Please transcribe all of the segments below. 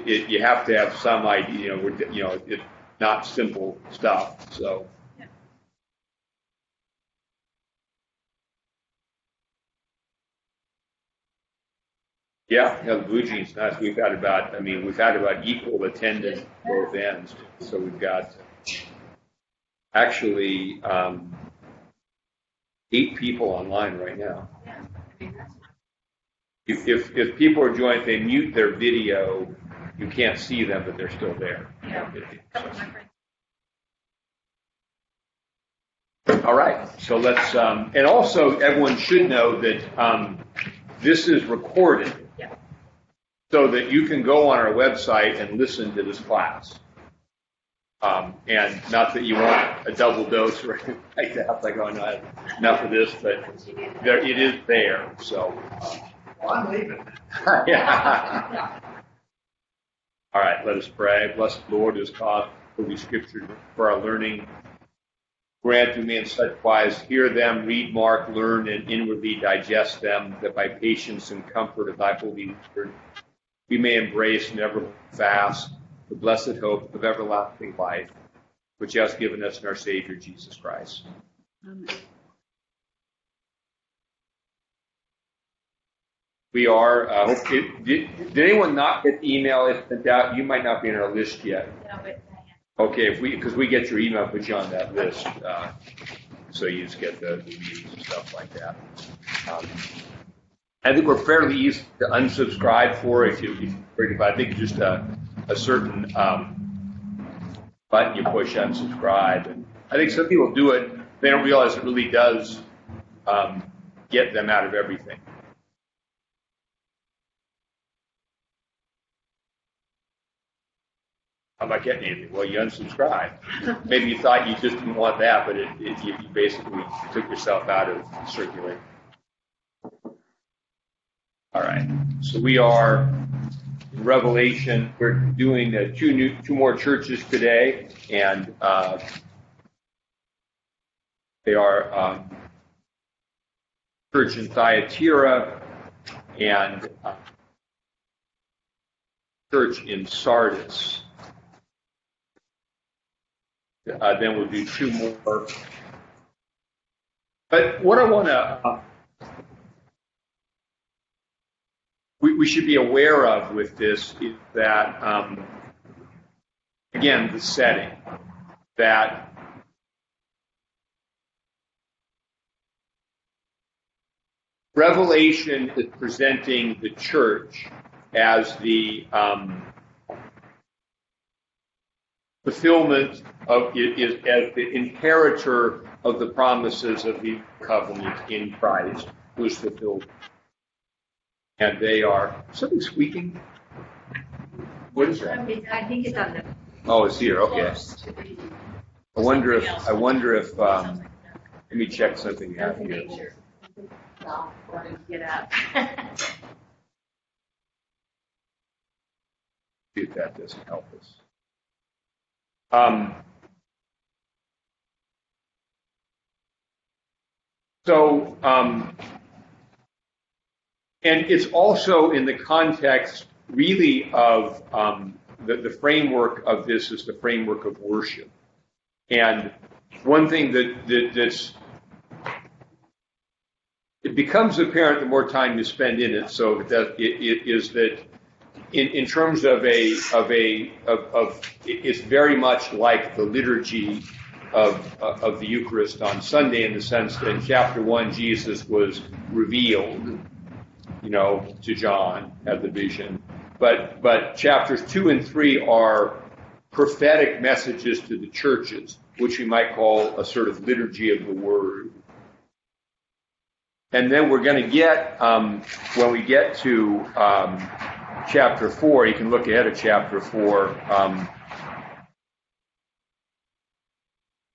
it, it, you have to have some idea. You know, you know, it's not simple stuff. So. Yeah, yeah, the BlueJeans nice. We've had about, I mean, we've had about equal attendance both ends. So we've got actually um, eight people online right now. If, if, if people are joining, they mute their video, you can't see them, but they're still there. All right, so let's, um, and also everyone should know that um, this is recorded so that you can go on our website and listen to this class. Um, and not that you want a double dose or anything like that, like, oh, no, enough of this, but there, it is there, so. Well, I'm leaving. yeah. All right, let us pray. Blessed Lord, as cause holy scripture for our learning. Grant to in such wise, hear them, read, mark, learn, and inwardly digest them, that by patience and comfort of thy holy word, we may embrace and ever fast the blessed hope of everlasting life, which has given us in our Savior Jesus Christ. Amen. We are. Uh, did, did, anyone not get the email I sent out? You might not be in our list yet. Okay, if we because we get your email, put you on that list, uh, so you just get the, the meetings and stuff like that. Um, I think we're fairly easy to unsubscribe for if you, if you I think just a, a certain um, button you push unsubscribe, and I think some people do it. They don't realize it really does um, get them out of everything. I'm not getting anything. Well, you unsubscribe. Maybe you thought you just didn't want that, but it, it, you basically took yourself out of circulation. All right. So we are in Revelation. We're doing uh, two new, two more churches today, and uh, they are um, church in Thyatira and uh, church in Sardis. Uh, then we'll do two more. But what I want to uh, we, we should be aware of with this is that, um, again, the setting, that Revelation is presenting the church as the um, fulfillment of is as the inheritor of the promises of the covenant in Christ, is fulfilled and they are something squeaking. What is that? I think it's on the. Oh, it's here. Okay. I wonder if I wonder if um, let me check something out here. Get up. See if that doesn't help us. Um, so um, and it's also in the context, really, of um, the, framework of this is the framework of worship. And one thing that, that that's it becomes apparent the more time you spend in it. So that it is that in, in terms of a of a of, of it's very much like the liturgy of of the Eucharist on Sunday in the sense that in chapter one Jesus was revealed you know, to John, had the vision. But, but chapters two and three are prophetic messages to the churches, which we might call a sort of liturgy of the word. And then we're going to get, um, when we get to um, chapter four, you can look ahead of chapter four. Um,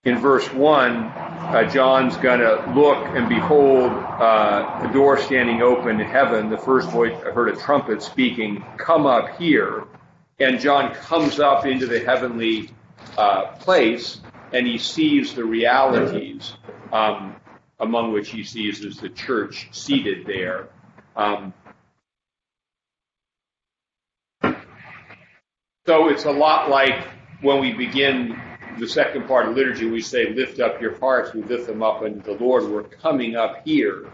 in verse 1, uh, John's going to look and behold uh, a door standing open in heaven. The first voice I heard a trumpet speaking, Come up here. And John comes up into the heavenly uh, place and he sees the realities, um, among which he sees is the church seated there. Um, So it's a lot like when we begin the second part of liturgy, we say, lift up your hearts, we lift them up unto the Lord. We're coming up here.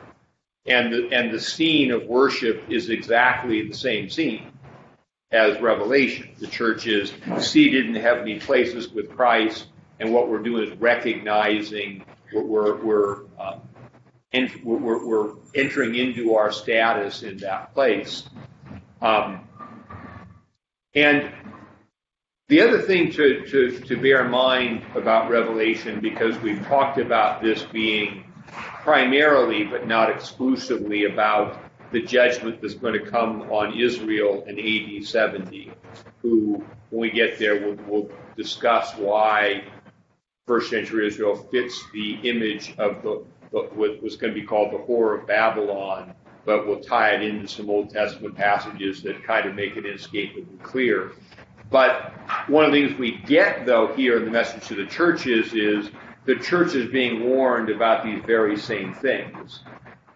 And the, and the scene of worship is exactly the same scene as Revelation. The church is seated in heavenly places with Christ, and what we're doing is recognizing we're, we're, um, we're, we're entering into our status in that place. Um, and the other thing to, to, to bear in mind about Revelation, because we've talked about this being primarily but not exclusively about the judgment that's going to come on Israel in AD 70, who, when we get there, we'll, we'll discuss why first century Israel fits the image of the, what was going to be called the whore of Babylon, but we'll tie it into some Old Testament passages that kind of make it inescapably clear. But one of the things we get, though, here in the message to the churches is the church is being warned about these very same things.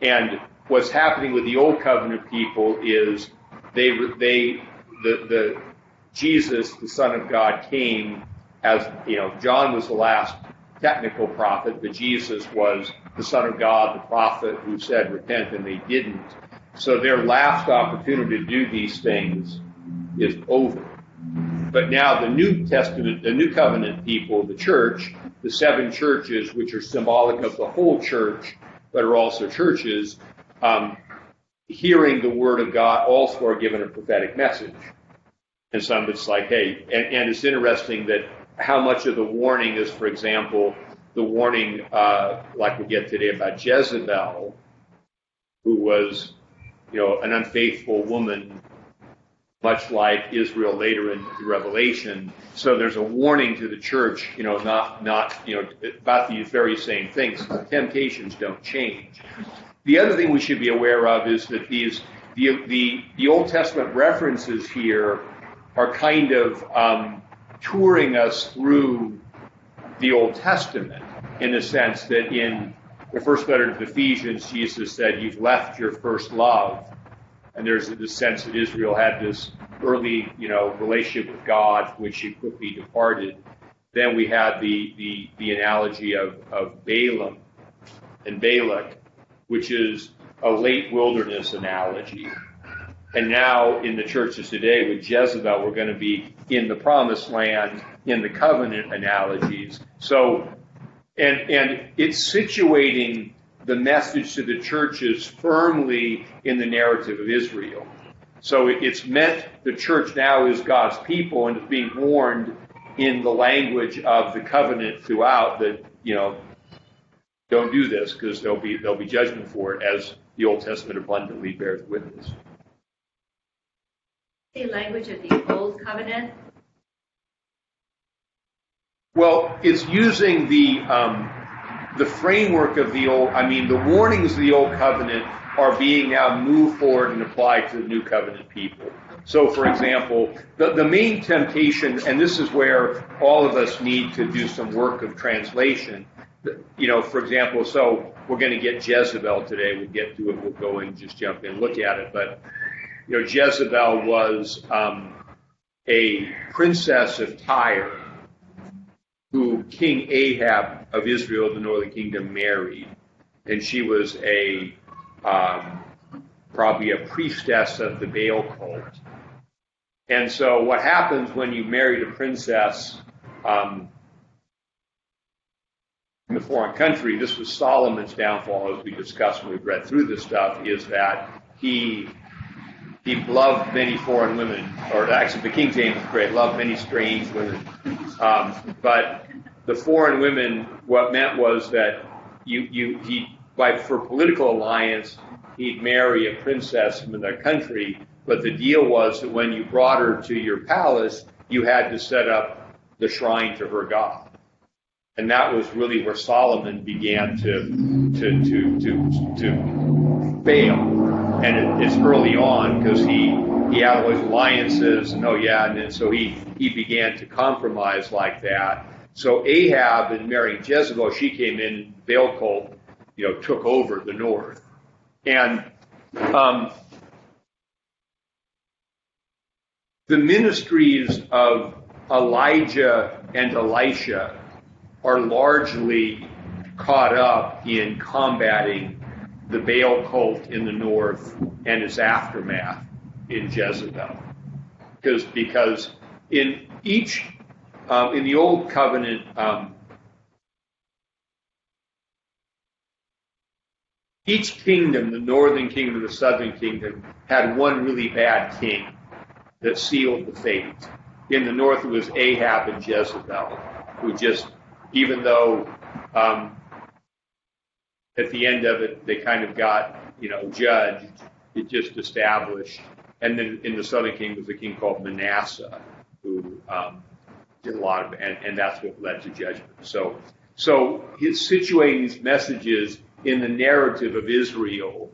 And what's happening with the old covenant people is they, they, the, the, Jesus, the Son of God, came as, you know, John was the last technical prophet, but Jesus was the Son of God, the prophet who said repent and they didn't. So their last opportunity to do these things is over. But now the New Testament, the New Covenant people, the church, the seven churches, which are symbolic of the whole church, but are also churches, um, hearing the word of God also are given a prophetic message. And some it's like, hey, and, and it's interesting that how much of the warning is, for example, the warning, uh, like we get today about Jezebel, who was, you know, an unfaithful woman much like Israel later in Revelation. So there's a warning to the church, you know, not, not, you know, about these very same things. Temptations don't change. The other thing we should be aware of is that these, the, the, the Old Testament references here are kind of um, touring us through the Old Testament in the sense that in the first letter to the Ephesians, Jesus said, You've left your first love and there's the sense that Israel had this early, you know, relationship with God, which she quickly departed. Then we had the the, the analogy of, of Balaam and Balak, which is a late wilderness analogy. And now in the churches today with Jezebel, we're going to be in the promised land in the covenant analogies. So, and, and it's situating the message to the churches firmly in the narrative of Israel. So it's meant the church now is God's people and is being warned in the language of the covenant throughout that, you know, don't do this because there'll be there'll be judgment for it as the Old Testament abundantly bears witness. The language of the old covenant. Well, it's using the um, the framework of the old, I mean, the warnings of the old covenant are being now moved forward and applied to the new covenant people. So, for example, the, the main temptation, and this is where all of us need to do some work of translation. You know, for example, so we're going to get Jezebel today. We'll get to it. We'll go and just jump in look at it. But, you know, Jezebel was um, a princess of Tyre who King Ahab of Israel, the northern kingdom, married. And she was a um, probably a priestess of the Baal cult. And so what happens when you marry a princess um, in a foreign country, this was Solomon's downfall, as we discussed when we read through this stuff, is that he he loved many foreign women, or actually the King James is great, loved many strange women. Um, but the foreign women, what meant was that you, you, he, by, for political alliance, he'd marry a princess from their country, but the deal was that when you brought her to your palace, you had to set up the shrine to her God. And that was really where Solomon began to, to, to, to, to fail and it, it's early on because he he had all these alliances and oh yeah, and then so he he began to compromise like that. So Ahab and marrying Jezebel, she came in, Baal cult, you know, took over the north, and um, the ministries of Elijah and Elisha are largely caught up in combating the Baal cult in the north and its aftermath in Jezebel. Because, because in each, um, in the Old Covenant, um, each kingdom, the northern kingdom, the southern kingdom, had one really bad king that sealed the fate. In the north, it was Ahab and Jezebel, who just, even though um, at the end of it they kind of got, you know, judged, it just established. And then in the southern kingdom was a king called Manasseh, who um, did a lot of, and, and that's what led to judgment. So, so his situating these messages in the narrative of Israel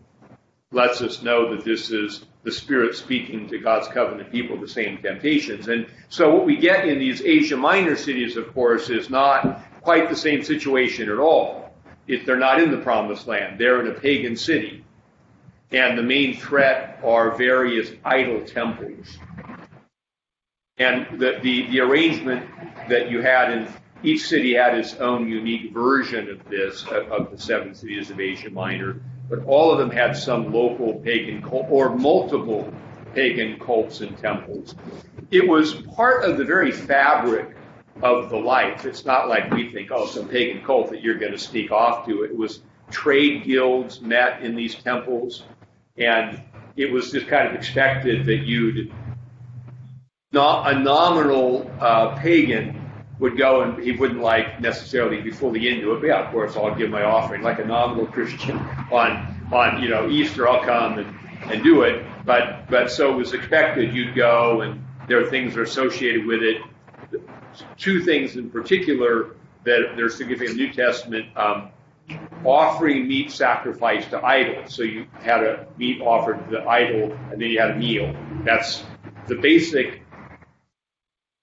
lets us know that this is the Spirit speaking to God's covenant people the same temptations. And so what we get in these Asia Minor cities, of course, is not quite the same situation at all. If they're not in the promised land, they're in a pagan city. And the main threat are various idol temples. And the, the, the arrangement that you had in each city had its own unique version of this, of, the seven cities of Asia Minor, but all of them had some local pagan cult or multiple pagan cults and temples. It was part of the very fabric of the life. It's not like we think, oh, some pagan cult that you're going to sneak off to. It was trade guilds met in these temples, and it was just kind of expected that you'd not a nominal uh, pagan would go and he wouldn't like necessarily be fully into it. But yeah, of course, I'll give my offering like a nominal Christian on on you know Easter. I'll come and, and do it. But but so it was expected you'd go, and there are things that are associated with it. Two things in particular that they're significant in the New Testament. Um, offering meat sacrifice to idols. So you had a meat offered to the idol, and then you had a meal. That's the basic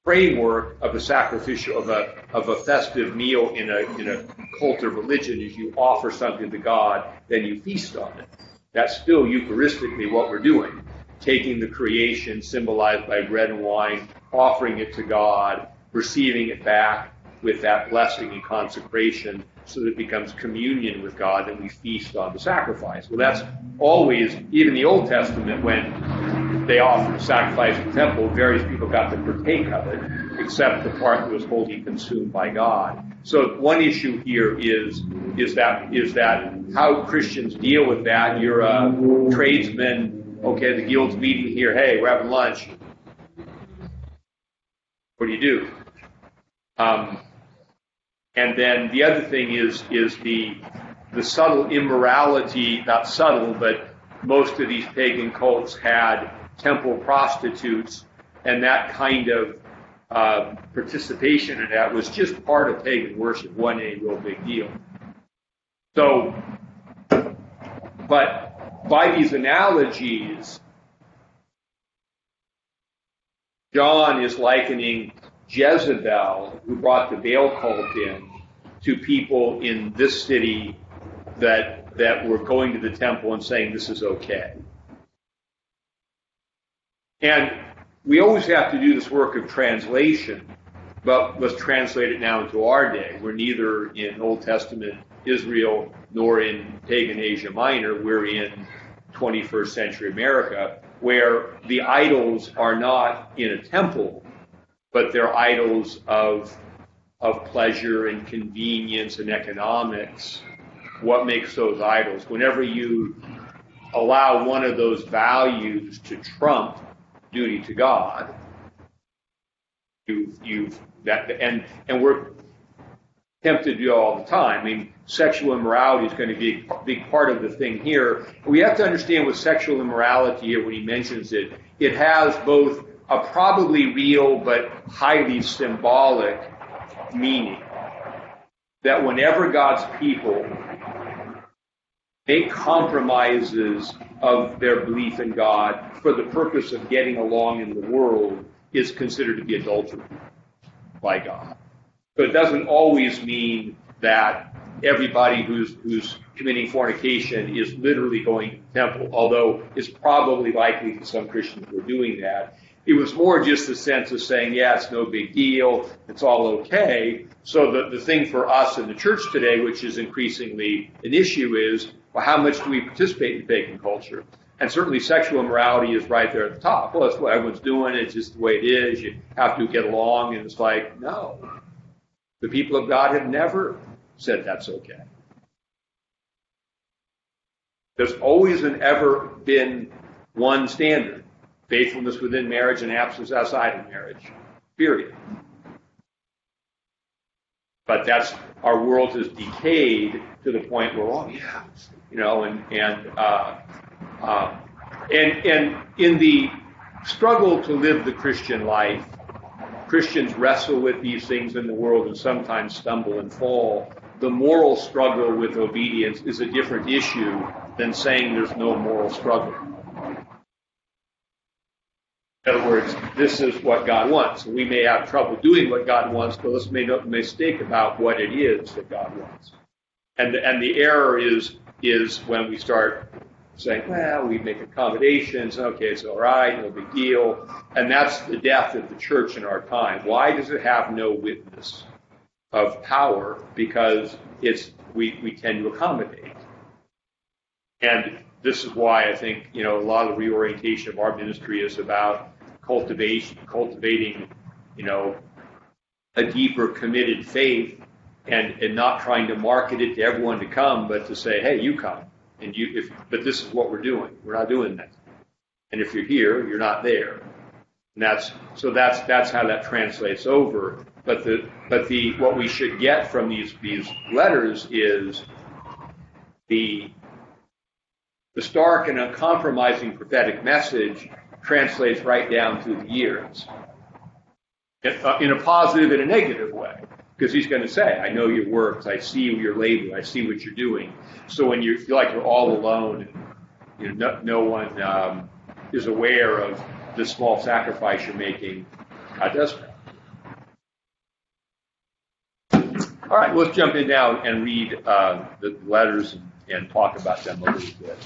framework of a sacrificial of a of a festive meal in a in a cult of religion is you offer something to God, then you feast on it. That's still Eucharistically what we're doing. Taking the creation symbolized by bread and wine, offering it to God, receiving it back with that blessing and consecration so that it becomes communion with God, and we feast on the sacrifice. Well, that's always, even the Old Testament, when they offered the sacrifice the temple, various people got to partake of it, except the part that was wholly consumed by God. So one issue here is is that is that how Christians deal with that. You're a tradesman, okay, the guild's meeting here, hey, we're having lunch. What do you do? Um, and then the other thing is is the the subtle immorality, not subtle, but most of these pagan cults had temple prostitutes, and that kind of uh, participation in that was just part of pagan worship, wasn't a real big deal. So, but by these analogies, John is likening Jezebel, who brought the Baal cult in, to people in this city that that were going to the temple and saying this is okay. And we always have to do this work of translation, but let's translate it now into our day. We're neither in Old Testament Israel nor in pagan Asia Minor. We're in 21st century America, where the idols are not in a temple, but they're idols of of pleasure and convenience and economics, what makes those idols? Whenever you allow one of those values to trump duty to God, you've, you've that, and, and we're tempted to do all the time. I mean, sexual immorality is going to be a big part of the thing here. We have to understand with sexual immorality here, when he mentions it, it has both a probably real but highly symbolic meaning that whenever God's people make compromises of their belief in God for the purpose of getting along in the world is considered to be adultery by God. But it doesn't always mean that everybody who's who's committing fornication is literally going to the temple, although it's probably likely that some Christians were doing that. it was more just the sense of saying, yeah, it's no big deal, it's all okay. So the, the thing for us in the church today, which is increasingly an issue, is well, how much do we participate in pagan culture? And certainly sexual immorality is right there at the top. Well, that's what everyone's doing. It's just the way it is. You have to get along. And it's like, no. The people of God have never said that's okay. There's always and ever been one standard faithfulness within marriage and absence outside of marriage. Period. But that's our world has decayed to the point where, oh yeah, you know, and and uh, uh, and and in the struggle to live the Christian life, Christians wrestle with these things in the world and sometimes stumble and fall. The moral struggle with obedience is a different issue than saying there's no moral struggle. In other words, this is what God wants. We may have trouble doing what God wants, but let's make no mistake about what it is that God wants. And and the error is is when we start saying, well, we make accommodations, okay, it's all right, no big deal. And that's the death of the church in our time. Why does it have no witness of power? Because it's we, we tend to accommodate. And this is why I think, you know, a lot of the reorientation of our ministry is about cultivation, cultivating, you know, a deeper committed faith and, and not trying to market it to everyone to come, but to say, hey, you come. And you, if, but this is what we're doing. We're not doing that. And if you're here, you're not there. And that's, so that's, that's how that translates over. But the, but the, what we should get from these, these letters is the, the stark and uncompromising prophetic message translates right down through the years uh, in a positive and a negative way. Because he's going to say, I know your works, I see your labor, I see what you're doing. So when you feel like you're all alone, and you know, no, no one um, is aware of the small sacrifice you're making, God does All right, let's jump in now and read uh, the letters and, and talk about them a little bit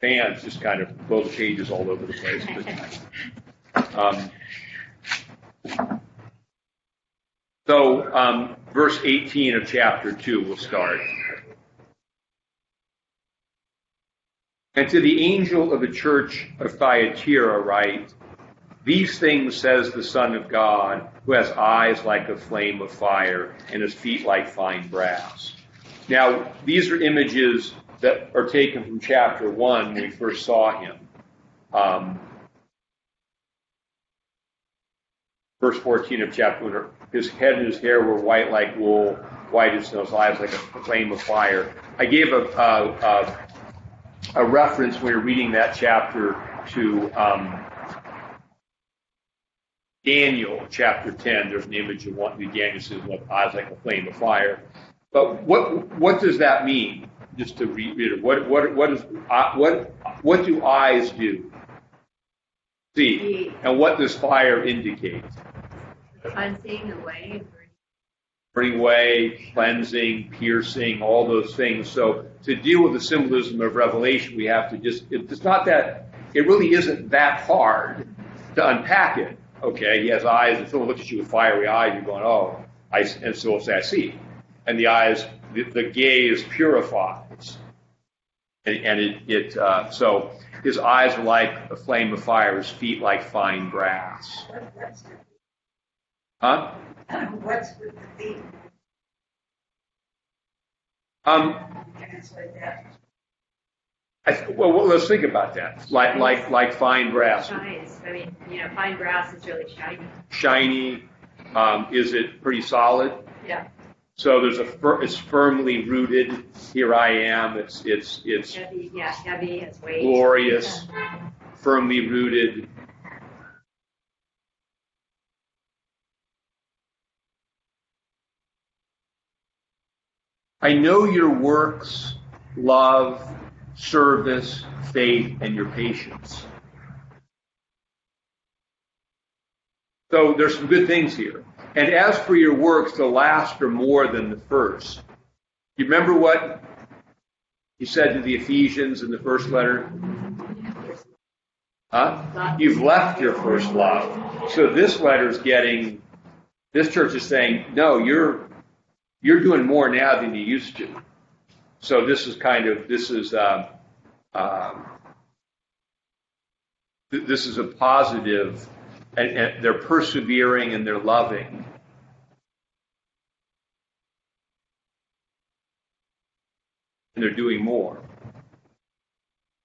fans just kind of blow the pages all over the place. But, um, so, um, verse 18 of chapter 2 will start. And to the angel of the church of Thyatira write, These things says the Son of God, who has eyes like a flame of fire and his feet like fine brass. Now, these are images that are taken from chapter 1 when we first saw him. Um, verse 14 of chapter 1 his head and his hair were white like wool, white as snow, his eyes like a flame of fire. I gave a, a, a, a reference when we were reading that chapter to um, Daniel chapter 10. There's an image of one, Daniel says, eyes like a flame of fire. But what, what does that mean? just to read it, what what what is uh, what what do eyes do? See, and what does fire indicate? Cleansing away. Away, cleansing, piercing, all those things. So to deal with the symbolism of Revelation, we have to just, it's not that, it really isn't that hard to unpack it. Okay, he has eyes, and someone looks at you with fiery eyes, you're going, oh, I, and so will say, I see. And the eyes, the, the gaze purifies. And, and it, it uh, so his eyes are like a flame of fire, his feet like fine brass. Huh? What's with the theme? Um, I, well, well, let's think about that. Like, like, like fine brass. Shines. I mean, you know, fine brass is really shiny. Shiny. Um, is it pretty solid? Yeah. So there's a it's firmly rooted. Here I am. It's it's it's heavy, yeah, heavy. It's weight. glorious, firmly rooted. I know your works, love, service, faith, and your patience. So there's some good things here. And as for your works, the last are more than the first. You remember what he said to the Ephesians in the first letter? Huh? You've left your first love. So this letter is getting, this church is saying, no, you're, you're doing more now than you used to. So this is kind of, this is, uh, uh, this is a positive, and, and they're persevering and they're loving. And they're doing more.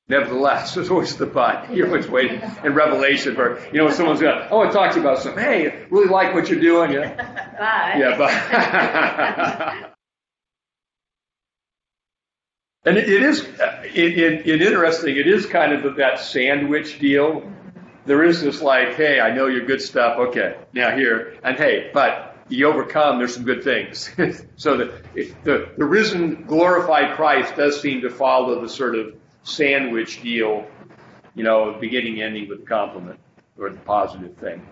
Nevertheless, there's always the but. You're always waiting in Revelation for, you know, someone's going, to talk to you about something. Hey, really like what you're doing. Yeah, But. yeah but. and it, it is, it, it, it interesting. It is kind of that sandwich deal. There is this like, hey, I know your good stuff. Okay, now here, and hey, but you overcome. There's some good things. so the, the the risen, glorified Christ does seem to follow the sort of sandwich deal, you know, beginning ending with a compliment or the positive thing.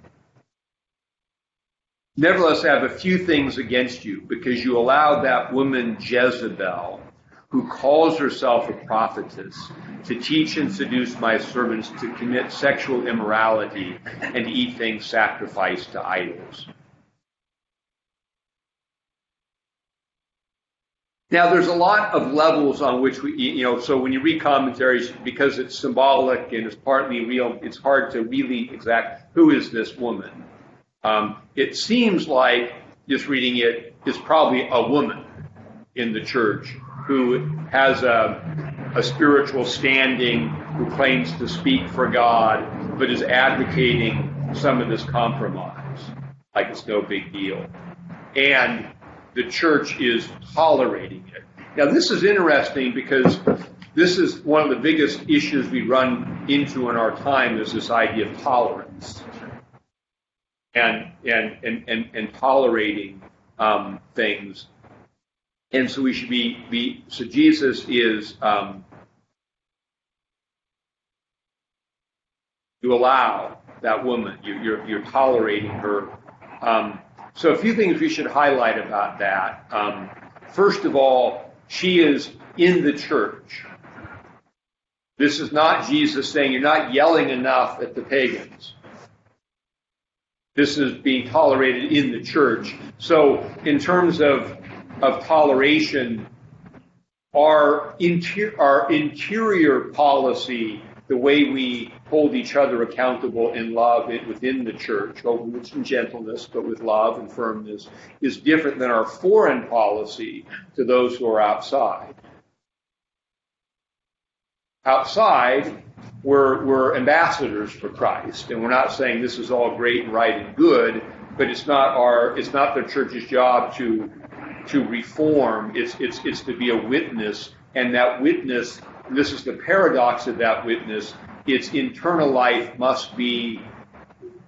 Nevertheless, I have a few things against you because you allowed that woman Jezebel, who calls herself a prophetess, to teach and seduce my servants to commit sexual immorality and eat things sacrificed to idols. Now, there's a lot of levels on which we, you know, so when you read commentaries, because it's symbolic and it's partly real, it's hard to really exact who is this woman. Um, it seems like, just reading it, is probably a woman in the church who has a, a spiritual standing, who claims to speak for God, but is advocating some of this compromise, like it's no big deal. And the church is tolerating it. Now, this is interesting because this is one of the biggest issues we run into in our time is this idea of tolerance and and and and, and tolerating um, things. And so we should be be so Jesus is um, you allow that woman you, you're you're tolerating her. Um, so a few things we should highlight about that. Um, first of all, she is in the church. This is not Jesus saying you're not yelling enough at the pagans. This is being tolerated in the church. So in terms of, of toleration, our, our interior policy the way we hold each other accountable in love within the church, with some gentleness, but with love and firmness, is different than our foreign policy to those who are outside. Outside, we're, we're ambassadors for Christ, and we're not saying this is all great and right and good, but it's not our, it's not the church's job to, to reform. It's, it's, it's to be a witness, and that witness this is the paradox of that witness, its internal life must be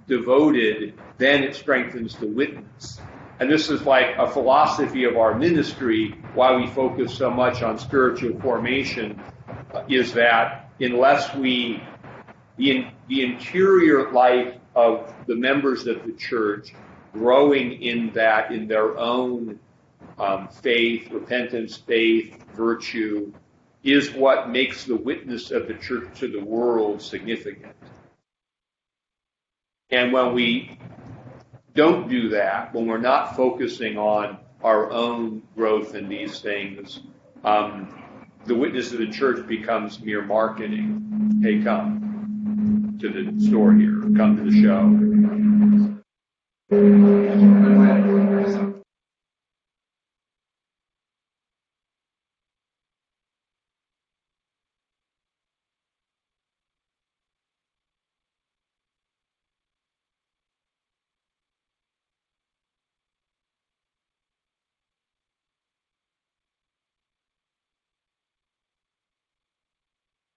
devoted, then it strengthens the witness. And this is like a philosophy of our ministry, why we focus so much on spiritual formation, is that unless we, the, the interior life of the members of the church, growing in that, in their own um, faith, repentance, faith, virtue, is what makes the witness of the church to the world significant. And when we don't do that, when we're not focusing on our own growth in these things, um, the witness of the church becomes mere marketing. Hey, come to the store here, come to the show.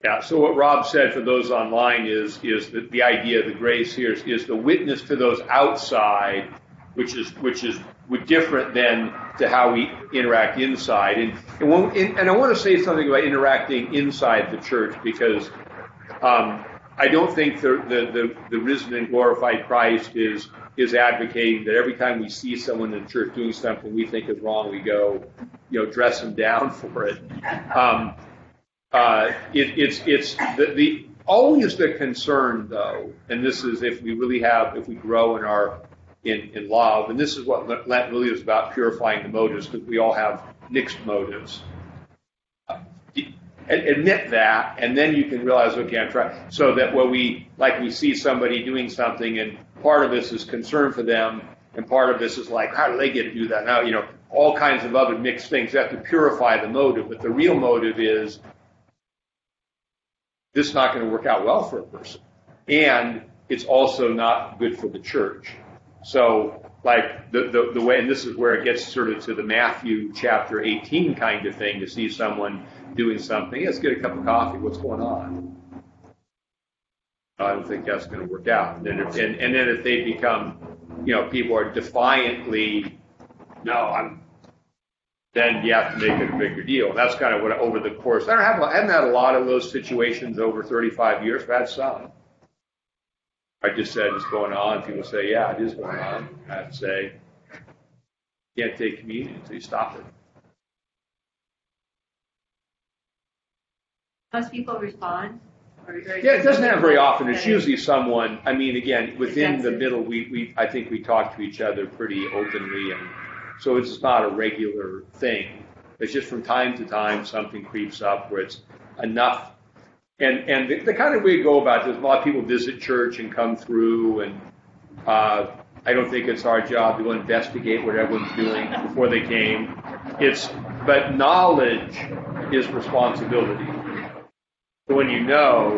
Yeah, so what Rob said for those online is is that the idea of the grace here is, is the witness to those outside, which is which is different than to how we interact inside. And and, when, and I want to say something about interacting inside the church because um, I don't think the, the, the, the risen and glorified Christ is is advocating that every time we see someone in the church doing something we think is wrong, we go, you know, dress them down for it. Um, Uh, it's it's the, the always the concern, though, and this is if we really have, if we grow in our in, in love, and this is what Lent really is about purifying the motives, because we all have mixed motives. Uh, admit that, and then you can realize, okay, I'm trying. So that when we, like, we see somebody doing something, and part of this is concern for them, and part of this is like, how do they get to do that now? You know, all kinds of other mixed things. You have to purify the motive, but the real motive is this is not going to work out well for a person, and it's also not good for the church. So, like the, the the way, and this is where it gets sort of to the Matthew chapter 18 kind of thing to see someone doing something. Let's get a cup of coffee. What's going on? I don't think that's going to work out. And then, if, and, and then if they become, you know, people are defiantly, no, I'm, then you have to make it a bigger deal. That's kind of what over the course. I don't have, I haven't had a lot of those situations over 35 years. I've had some. I just said it's going on. People say, yeah, it is going on. I have to say, you can't take communion until you stop it. Most people respond. Or, or Yeah, it doesn't happen very often. It's usually someone, I mean, again, within the middle, we, we, I think we talk to each other pretty openly and so it's not a regular thing. It's just from time to time, something creeps up where it's enough. And, and the, the kind of way we go about this, a lot of people visit church and come through and, uh, I don't think it's our job to investigate what everyone's doing before they came. It's, but knowledge is responsibility. So when you know,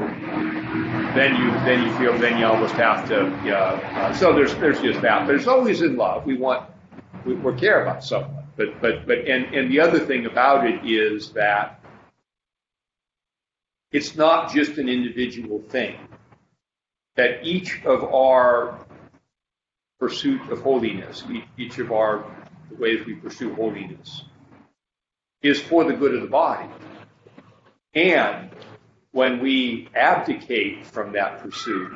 then you then you feel then you almost have to. Uh, uh, so there's there's just that, but it's always in love. We want we, we care about someone, but but but and and the other thing about it is that it's not just an individual thing. That each of our pursuit of holiness, each, of our ways we pursue holiness, is for the good of the body, and when we abdicate from that pursuit,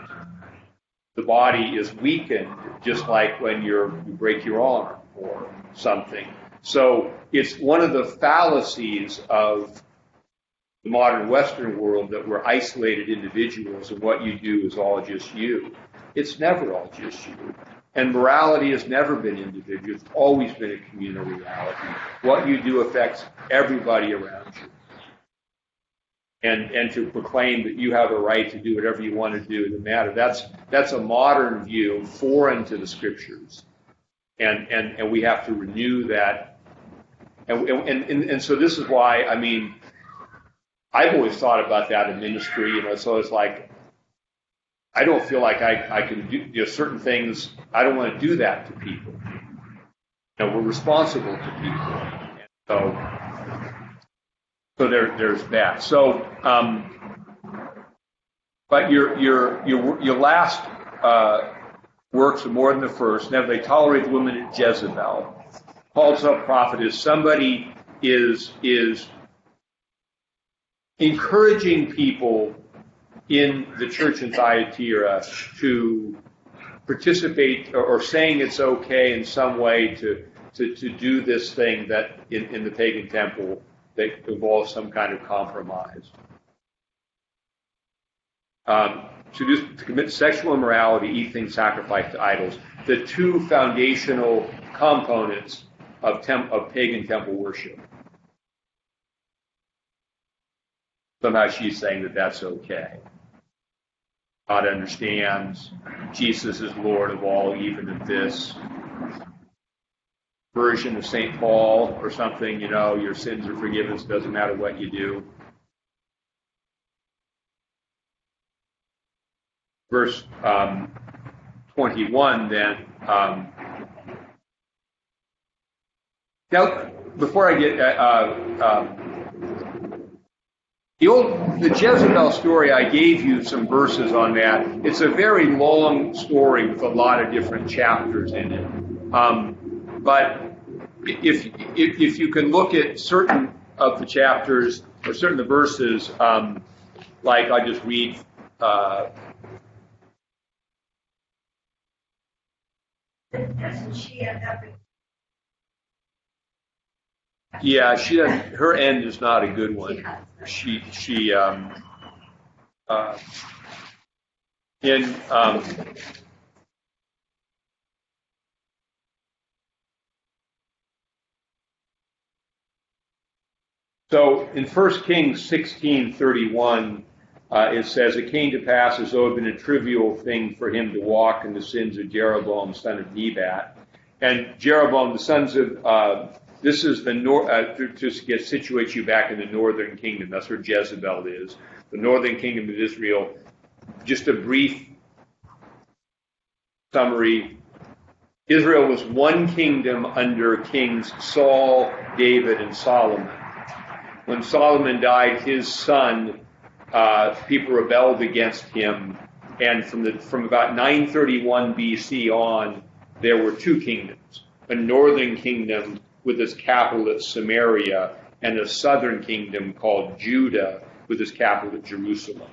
the body is weakened, just like when you break your arm or something. So it's one of the fallacies of the modern Western world that we're isolated individuals and what you do is all just you. It's never all just you. And morality has never been individual. It's always been a communal reality. What you do affects everybody around you and and to proclaim that you have a right to do whatever you want to do the matter. That's that's a modern view, foreign to the scriptures, and and and we have to renew that. And and and, and so this is why I mean, I've always thought about that in ministry. You know, so it's like. I don't feel like I, I can do you know, certain things. I don't want to do that to people. You know, we're responsible to people. And so so there, there's that. So, um, but your your your your last uh, works more than the first. Never they tolerate the woman at Jezebel. Paul's prophet is somebody is is encouraging people in the church in Thyatira to participate or, or saying it's okay in some way to, to, to do this thing that in, in the pagan temple that involves some kind of compromise. Um, to, commit sexual immorality, eat things sacrificed to idols, the two foundational components of, temp, of pagan temple worship. Somehow she's saying that that's okay. God understands. Jesus is Lord of all, even of this version of St. Paul or something, you know, your sins are forgiven, it doesn't matter what you do. Verse um, 21 then. Um, now, before I get, uh, uh, um, the old, the Jezebel story, I gave you some verses on that. It's a very long story with a lot of different chapters in it. Um, but if, if, if you can look at certain of the chapters or certain of the verses, um, like I just read. Uh, Doesn't she end up in? yeah, she doesn't, her end is not a good one. She she um, uh, in um, so in First Kings 16:31, uh, it says, "It came to pass as though it had been a trivial thing for him to walk in the sins of Jeroboam, son of Nebat." And Jeroboam, the sons of uh, this is the north, uh, to, to get situate you back in the northern kingdom. That's where Jezebel is, the northern kingdom of Israel. Just a brief summary. Israel was one kingdom under kings Saul, David, and Solomon. When Solomon died, his son, uh, people rebelled against him, and from the from about 931 BC on, there were two kingdoms: a northern kingdom with its capital at Samaria, and a southern kingdom called Judah with its capital at Jerusalem.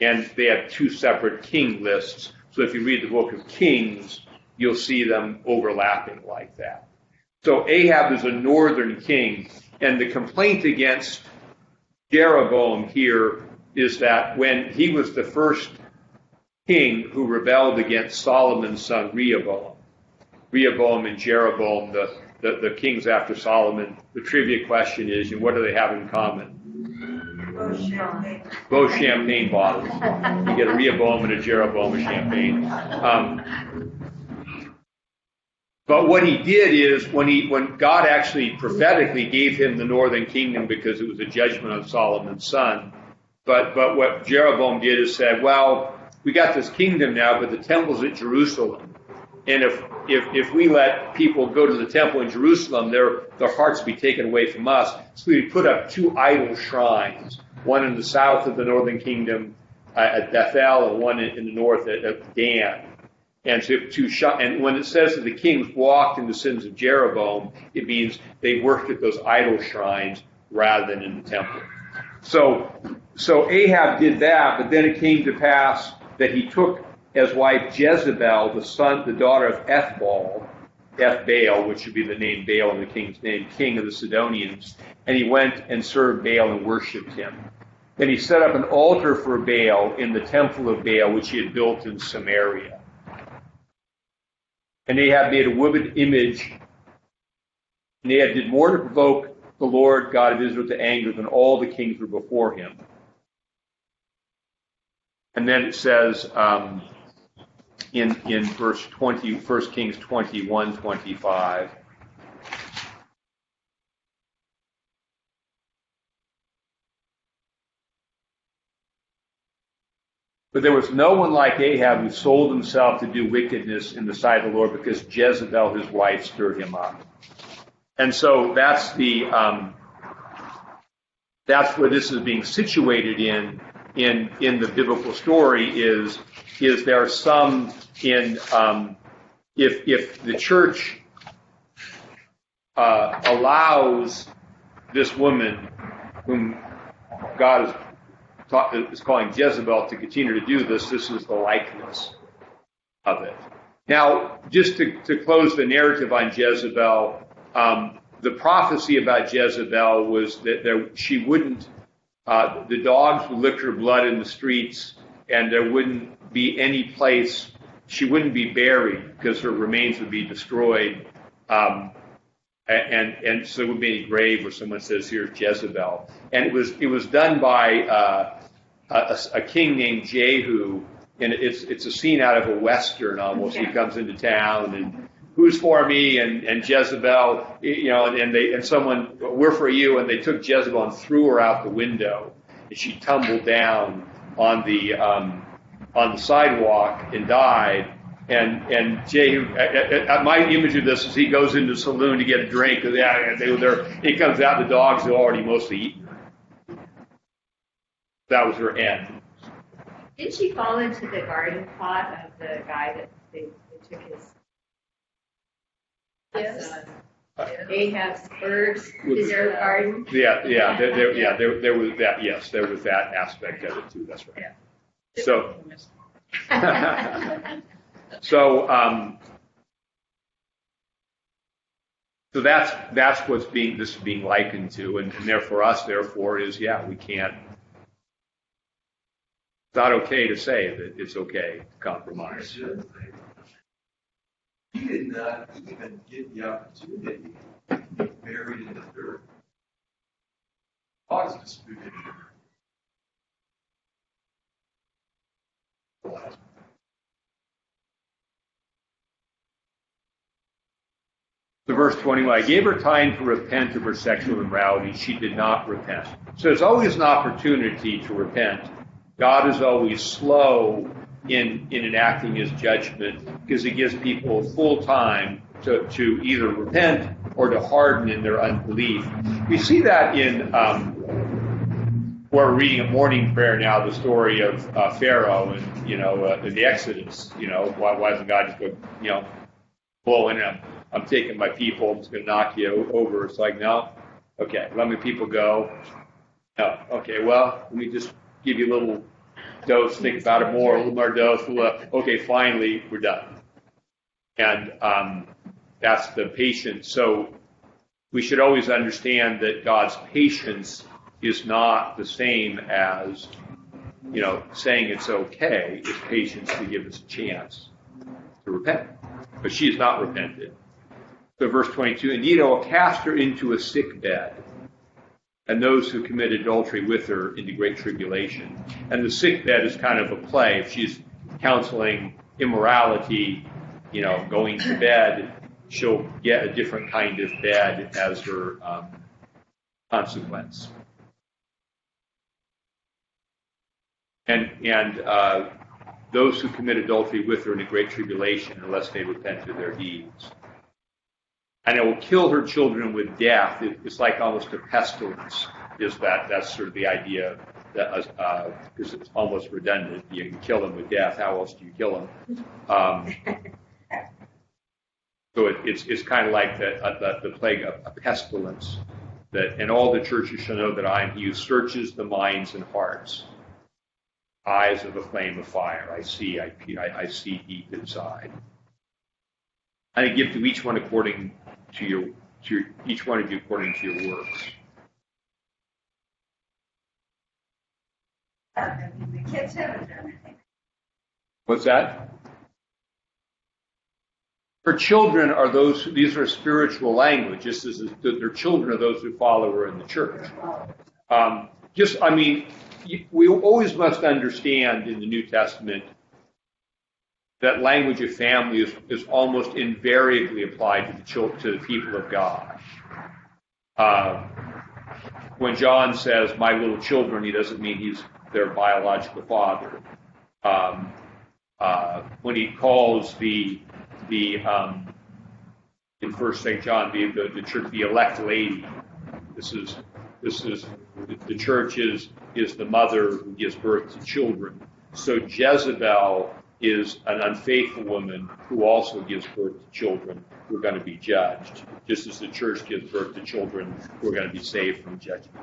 And they had two separate king lists. So if you read the book of Kings, you'll see them overlapping like that. So Ahab is a northern king, and the complaint against Jeroboam here is that when he was the first king who rebelled against Solomon's son Rehoboam, Rehoboam and Jeroboam, the the, the kings after Solomon. The trivia question is, what do they have in common? Both champagne bottles. You get a Rehoboam and a Jeroboam of champagne. Um, but what he did is when he when God actually prophetically gave him the northern kingdom because it was a judgment on Solomon's son. But but what Jeroboam did is said, well, we got this kingdom now, but the temple's at Jerusalem. And if if, if we let people go to the temple in Jerusalem, their, their hearts be taken away from us. So we put up two idol shrines, one in the south of the northern kingdom uh, at Bethel and one in, in the north at, at Dan. And to, to sh- and when it says that the kings walked in the sins of Jeroboam, it means they worked at those idol shrines rather than in the temple. So, so Ahab did that, but then it came to pass that he took as wife Jezebel, the son, the daughter of Ethbaal, Ethbaal, which should be the name Baal in the king's name, king of the Sidonians, and he went and served Baal and worshipped him. Then he set up an altar for Baal in the temple of Baal, which he had built in Samaria. And Ahab made a woven image, and Ahab did more to provoke the Lord God of Israel to anger than all the kings were before him. And then it says, um, in, in verse 20, 1 Kings 21, 25. But there was no one like Ahab who sold himself to do wickedness in the sight of the Lord because Jezebel, his wife, stirred him up. And so that's the, um, that's where this is being situated in, in, in the biblical story is is there some in um, if if the church uh, allows this woman whom God is, is calling Jezebel to continue to do this, this is the likeness of it. Now, just to, to close the narrative on Jezebel, um, the prophecy about Jezebel was that there, she wouldn't, uh, the dogs would lick her blood in the streets, and there wouldn't be any place she wouldn't be buried because her remains would be destroyed. Um, and and so it would be a grave where someone says, "Here's Jezebel," and it was it was done by uh, a, a, king named Jehu, and it's it's a scene out of a western almost. He comes into town and who's for me and and Jezebel, you know, and, and they and someone we're for you, and they took Jezebel and threw her out the window, and she tumbled down on the um, on the sidewalk and died. And and Jay, my image of this is he goes into the saloon to get a drink. And they, they're, he comes out, the dogs are already mostly. That was her end. Did she fall into the garden plot of the guy that they, they took his? Yes. Uh, Ahab's birds. Is there a garden? Yeah, yeah, there, there, yeah, there, there was that. Yes, there was that aspect of it too. That's right. Yeah. So, so, um, so that's that's what's being this is being likened to, and, and there for us, therefore, is yeah, we can't It's not okay to say that it's okay to compromise. He did not even get the opportunity to get married in the third. Cause disputed. The verse 21, I gave her time to repent of her sexual immorality. She did not repent. So there's always an opportunity to repent. God is always slow in, in enacting his judgment because he gives people full time to, to either repent or to harden in their unbelief. We see that in, um, we're reading a morning prayer now, the story of uh, Pharaoh and, you know, uh, the Exodus. You know, why, why doesn't God just go, you know, blowing up? I'm taking my people, I'm just going to knock you over. It's like, no, okay, let me people go. No, okay, well, let me just give you a little dose, think about it more, a little more dose. Okay, finally, we're done. And um, that's the patience. So we should always understand that God's patience is not the same as, you know, saying it's okay. It's patience to give us a chance to repent. But she has not repented. So verse 22, indeed I will cast her into a sick bed, and those who commit adultery with her into great tribulation. And the sick bed is kind of a play. If she's counseling immorality, you know, going to bed, she'll get a different kind of bed as her um, consequence. And, and uh, those who commit adultery with her in a great tribulation unless they repent of their deeds and it will kill her children with death. It, it's like almost a pestilence. Is that that's sort of the idea that because uh, it's almost redundant. You can kill them with death. How else do you kill them? Um, so it, it's it's kind of like the, uh, the, the plague of a pestilence. That and all the churches shall know that I am He who searches the minds and hearts. Eyes of a flame of fire. I see. I, I, I see deep inside. And I give to each one according to your to your, each one of you according to your works. the kids haven't done anything. What's that? For children are those, these are spiritual language, just as their children are those who follow her in the church. Um, just, I mean, we always must understand in the New Testament that language of family is, is almost invariably applied to the, children, to the people of God. Uh, when John says, my little children, he doesn't mean he's their biological father. Um, uh, when he calls the, the um, in First St. John, the, the, the church, the elect lady, this is, this is, the church is, is the mother who gives birth to children. So Jezebel is an unfaithful woman who also gives birth to children who are going to be judged, just as the church gives birth to children who are going to be saved from judgment.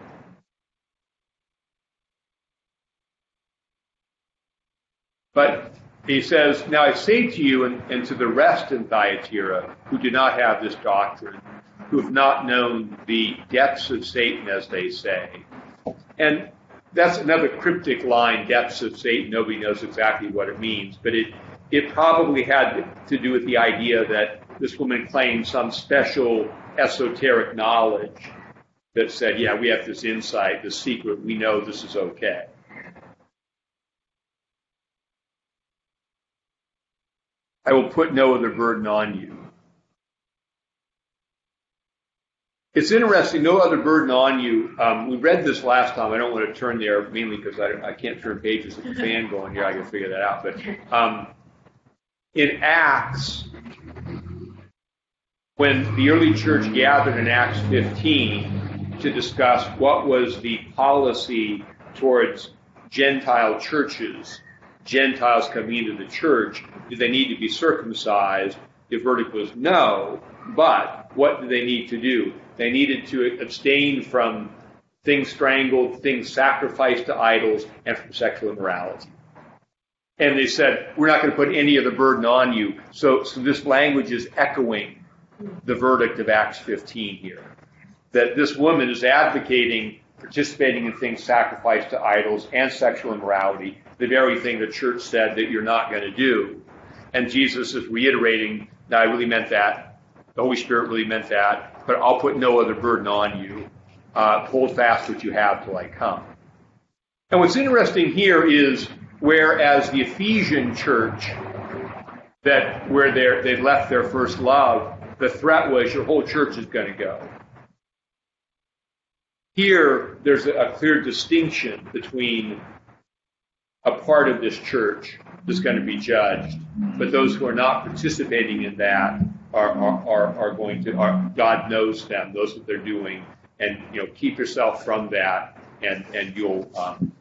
But he says, Now I say to you and, and to the rest in Thyatira who do not have this doctrine, who have not known the depths of Satan, as they say. And that's another cryptic line, depths of Satan. Nobody knows exactly what it means, but it, it probably had to do with the idea that this woman claimed some special esoteric knowledge that said, yeah, we have this insight, this secret, we know this is okay. I will put no other burden on you. It's interesting, no other burden on you. Um, we read this last time. I don't want to turn there mainly because I, I can't turn pages with the fan going here. I can figure that out. But um, in Acts, when the early church gathered in Acts 15 to discuss what was the policy towards Gentile churches, Gentiles coming into the church, do they need to be circumcised? The verdict was no, but what do they need to do? They needed to abstain from things strangled, things sacrificed to idols, and from sexual immorality. And they said, we're not going to put any of the burden on you. So, so this language is echoing the verdict of Acts 15 here. That this woman is advocating participating in things sacrificed to idols and sexual immorality. the very thing the church said that you're not going to do. And Jesus is reiterating, that I really meant that. The Holy Spirit really meant that, but I'll put no other burden on you. Uh, hold fast what you have till I come. And what's interesting here is whereas the Ephesian church, that where they they left their first love, the threat was your whole church is going to go. Here, there's a clear distinction between a part of this church that's going to be judged, but those who are not participating in that are, are, are, are going to, are, God knows them, knows what they're doing, and, you know, keep yourself from that, and, and you'll, um,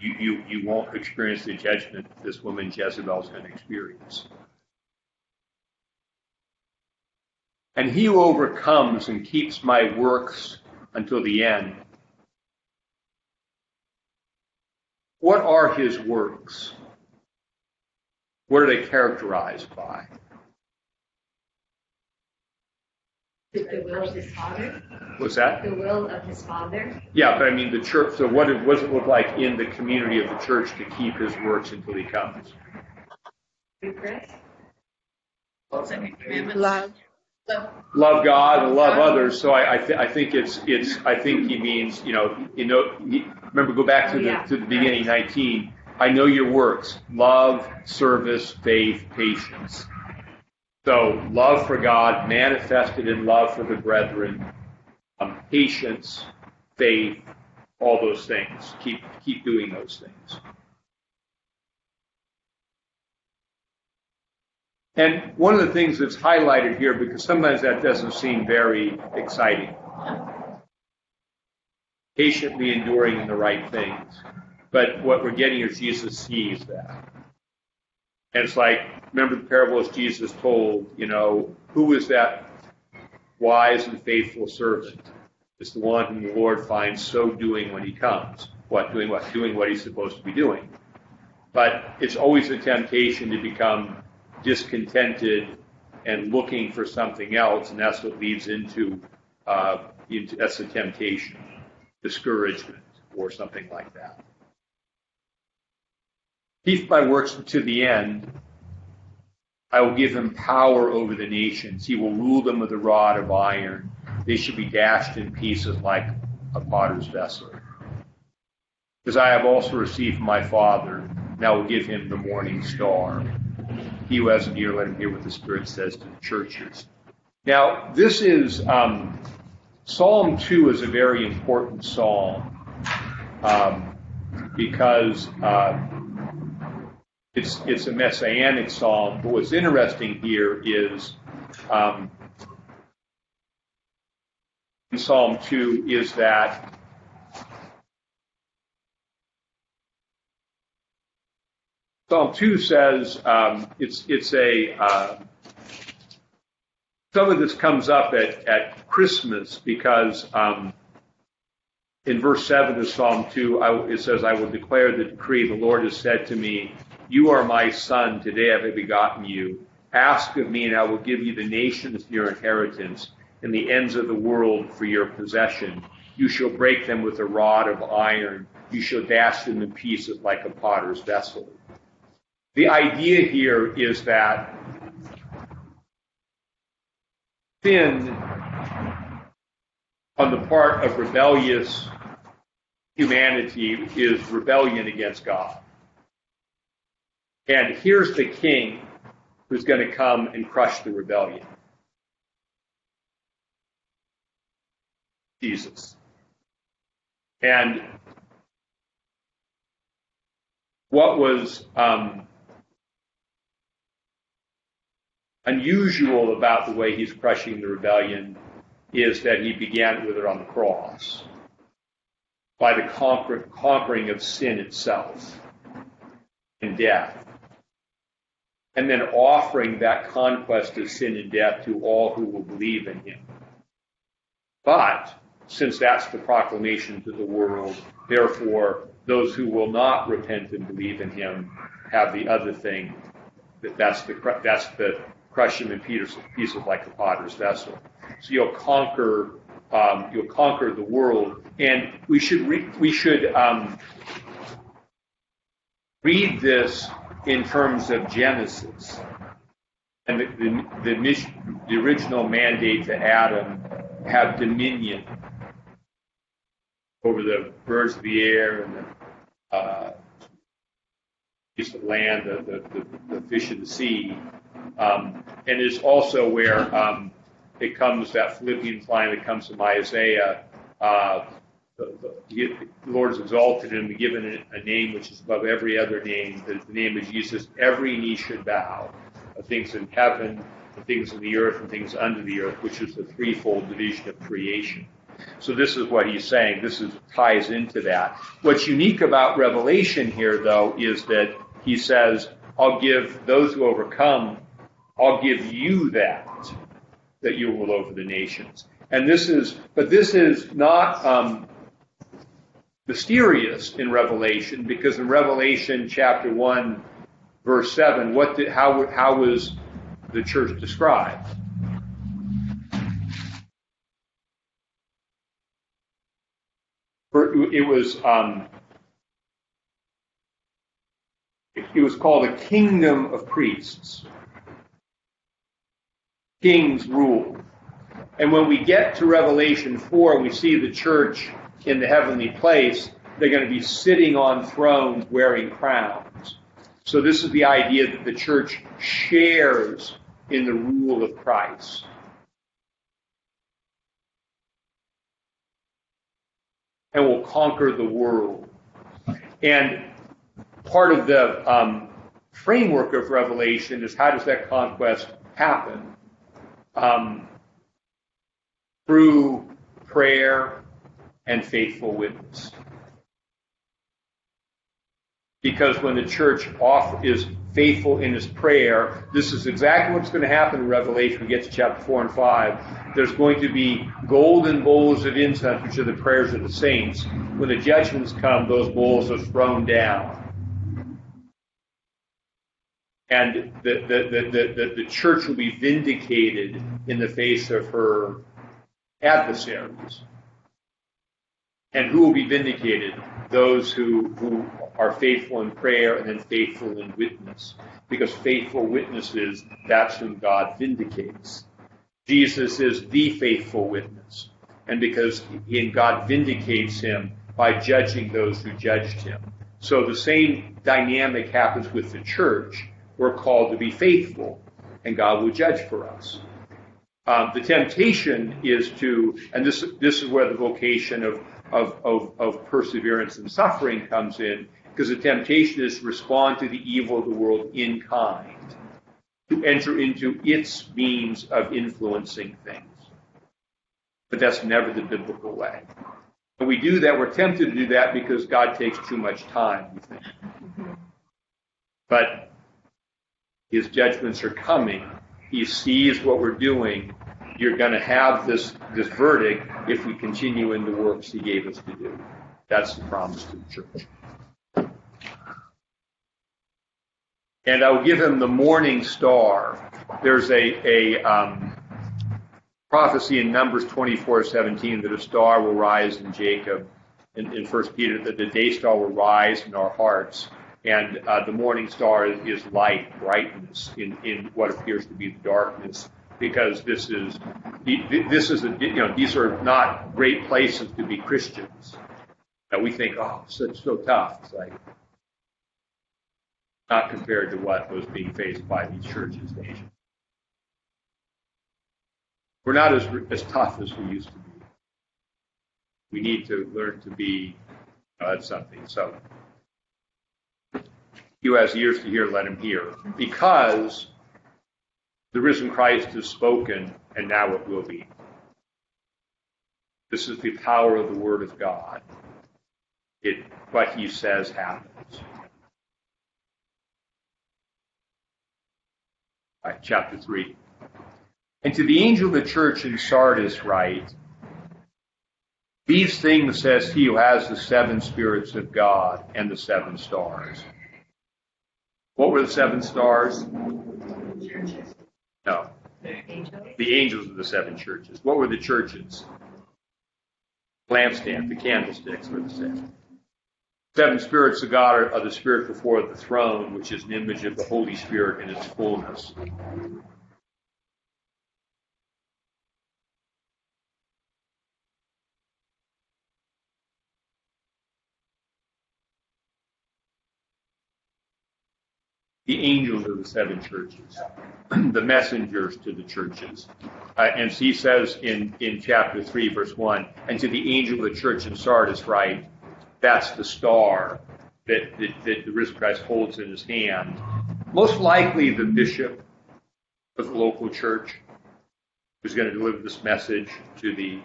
you, you, you won't experience the judgment this woman Jezebel is going to experience. And he who overcomes and keeps my works until the end. What are his works? What are they characterized by? The, the will of his father? What's that? The will of his father? Yeah, but I mean the church. So what, it, what does it look like in the community of the church to keep his works until he comes? Chris? Love. Love God and love others. So I, I, th- I think it's it's I think he means you know you know he, remember go back to the Yeah. to the beginning 19. I know your works: love, service, faith, patience. So love for God manifested in love for the brethren, um, patience, faith, all those things. Keep keep doing those things. And one of the things that's highlighted here, because sometimes that doesn't seem very exciting, patiently enduring in the right things. But what we're getting is Jesus sees that. And it's like, remember the parables Jesus told, you know, who is that wise and faithful servant? It's the one whom the Lord finds so doing when he comes. What? Doing what? Doing what he's supposed to be doing. But it's always a temptation to become discontented and looking for something else, and that's what leads into, uh, into that's the temptation, discouragement, or something like that. Keep my works to the end. I will give him power over the nations. He will rule them with a rod of iron. They should be dashed in pieces like a potter's vessel. Because I have also received my Father, and I will give him the morning star. He who has an ear, let him hear what the Spirit says to the churches. Now, this is um, Psalm 2 is a very important psalm um, because uh, it's it's a messianic psalm. But what's interesting here is um, in Psalm 2 is that Psalm 2 says um, it's it's a uh, some of this comes up at, at Christmas because um, in verse 7 of Psalm 2 I, it says I will declare the decree the Lord has said to me you are my son. Today I have begotten you. Ask of me and I will give you the nations for your inheritance and the ends of the world for your possession. You shall break them with a rod of iron. You shall dash them in pieces like a potter's vessel. The idea here is that sin on the part of rebellious humanity is rebellion against God. And here's the king who's going to come and crush the rebellion. Jesus. And what was um, unusual about the way he's crushing the rebellion is that he began with it on the cross by the conquer- conquering of sin itself and death. And then offering that conquest of sin and death to all who will believe in him. But since that's the proclamation to the world, therefore those who will not repent and believe in him have the other thing that that's the that's the crush him in pieces, pieces like a potter's vessel. So you'll conquer, um, you'll conquer the world, and we should re- we should um, read this in terms of Genesis and the, the, the, the original mandate to Adam have dominion over the birds of the air and the uh, land, the, the, the, fish of the sea. Um, and it's also where um, it comes, that Philippians line that comes from Isaiah. Uh, the, the, Lord has exalted and given a name which is above every other name, that the name of Jesus, every knee should bow, of things in heaven, the things in the earth, and things under the earth, which is the threefold division of creation. So this is what he's saying. This is, ties into that. What's unique about Revelation here, though, is that he says, I'll give those who overcome, I'll give you that, that you will over the nations. And this is, but this is not um, mysterious in Revelation, because in Revelation chapter 1, verse 7, what did, how, how was the church described? It was um, it was called a kingdom of priests. Kings rule. And when we get to Revelation 4, we see the church in the heavenly place, they're going to be sitting on thrones wearing crowns. So this is the idea that the church shares in the rule of Christ. And will conquer the world. And part of the um, framework of Revelation is how does that conquest happen? Um, through prayer and faithful witness. Because when the church off is faithful in his prayer, this is exactly what's going to happen in Revelation. We get to chapter 4 and 5. There's going to be golden bowls of incense, which are the prayers of the saints. When the judgments come, those bowls are thrown down. And the, the, the, the, the church will be vindicated in the face of her adversaries. And who will be vindicated? Those who, who are faithful in prayer and then faithful in witness. Because faithful witnesses, that's whom God vindicates. Jesus is the faithful witness. And because in God vindicates him by judging those who judged him. So the same dynamic happens with the church. We're called to be faithful, and God will judge for us. Um, the temptation is to, and this this is where the vocation of of, of, of perseverance and suffering comes in, because the temptation is to respond to the evil of the world in kind, to enter into its means of influencing things. But that's never the biblical way. And we do that, we're tempted to do that because God takes too much time, think. But his judgments are coming. He sees what we're doing. You're going to have this, this verdict if we continue in the works he gave us to do. That's the promise to the church. And I will give him the morning star. There's a, a um, prophecy in Numbers 24:17 that a star will rise in Jacob. In, in 1 Peter, that the day star will rise in our hearts. And uh, the morning star is, is light, brightness in, in what appears to be the darkness because this is this is a, you know these are not great places to be Christians. And we think, oh, so, so tough. It's like not compared to what was being faced by these churches in Asia. We're not as as tough as we used to be. We need to learn to be uh, something. So, he who has ears to hear, let him hear, because the risen Christ has spoken, and now it will be. This is the power of the Word of God. It, what he says happens. Chapter 3. And to the angel of the church in Sardis write, These things says he who has the seven spirits of God and the seven stars. What were the seven stars? No. The angels of the seven churches. What were the churches? Lampstand, the candlesticks were the seven. Seven spirits of God are, are the spirit before the throne, which is an image of the Holy Spirit in its fullness. The angels of the seven churches, the messengers to the churches. Uh, and he says in, in chapter 3, verse 1, and to the angel of the church in Sardis right? that's the star that, that, that the risen Christ holds in his hand. Most likely the bishop of the local church who's going to deliver this message to the,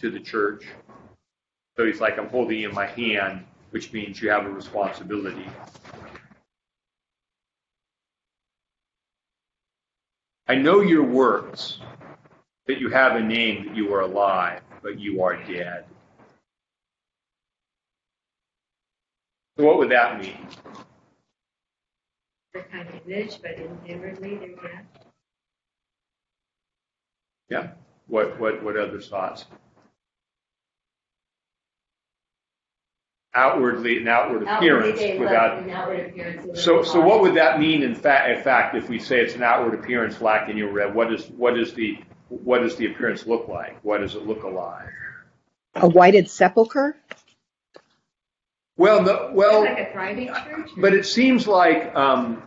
to the church. So he's like, I'm holding in my hand, which means you have a responsibility. I know your works, that you have a name, that you are alive, but you are dead. So what would that mean? They're kind of image, but inwardly they're dead. Yeah. What what what other thoughts? Outwardly an outward appearance without. An outward appearance so, so what would that mean in fact? In fact, if we say it's an outward appearance lacking your red, what is what is the what does the appearance look like? What does it look alive? A whited sepulcher. Well, the, well, like a thriving church. But it seems like um,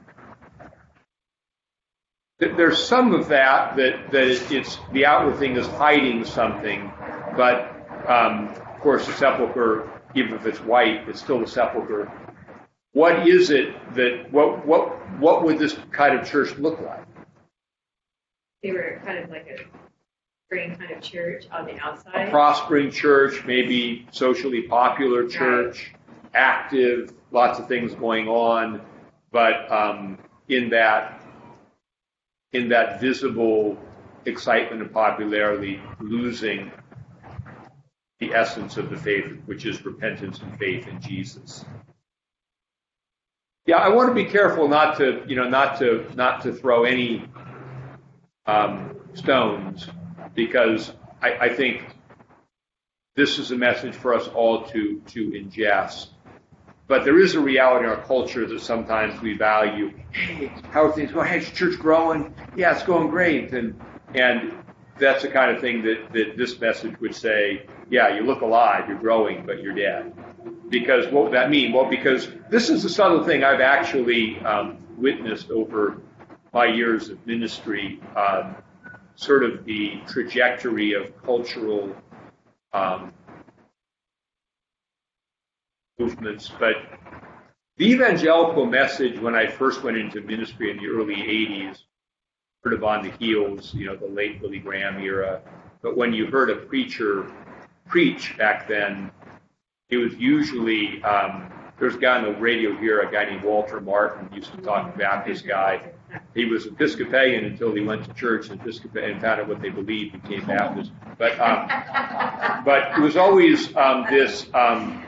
that there's some of that that that it's the outward thing is hiding something, but um, of course the sepulcher even if it's white, it's still the sepulcher. What is it that what what what would this kind of church look like? They were kind of like a spring kind of church on the outside. A prospering church, maybe socially popular church, right. active, lots of things going on, but um, in that in that visible excitement and popularity, losing the essence of the faith, which is repentance and faith in Jesus. Yeah, I want to be careful not to, you know, not to not to throw any um, stones because I, I think this is a message for us all to to ingest. But there is a reality in our culture that sometimes we value. Hey, how are things going? Hey, is church growing? Yeah, it's going great. And and that's the kind of thing that, that this message would say, yeah, you look alive, you're growing, but you're dead. Because what would that mean? Well, because this is a subtle thing I've actually um, witnessed over my years of ministry, um, sort of the trajectory of cultural um, movements. But the evangelical message, when I first went into ministry in the early 80s, sort of on the heels, you know, the late Billy Graham era. But when you heard a preacher preach back then, it was usually um, there's a guy on the radio here, a guy named Walter Martin, used to talk Baptist guy. He was Episcopalian until he went to church and and found out what they believed, and became Baptist. But um, but it was always um, this um,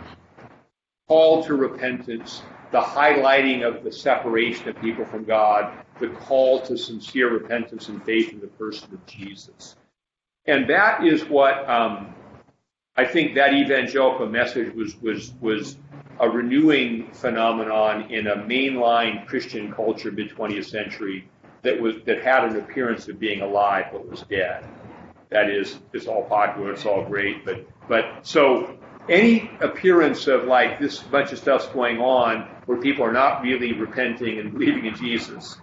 call to repentance, the highlighting of the separation of people from God, the call to sincere repentance and faith in the person of Jesus. And that is what um, I think that evangelical message was was was a renewing phenomenon in a mainline Christian culture mid 20th century that was that had an appearance of being alive but was dead. That is, it's all popular, it's all great, but but so any appearance of like this bunch of stuff's going on where people are not really repenting and believing in Jesus,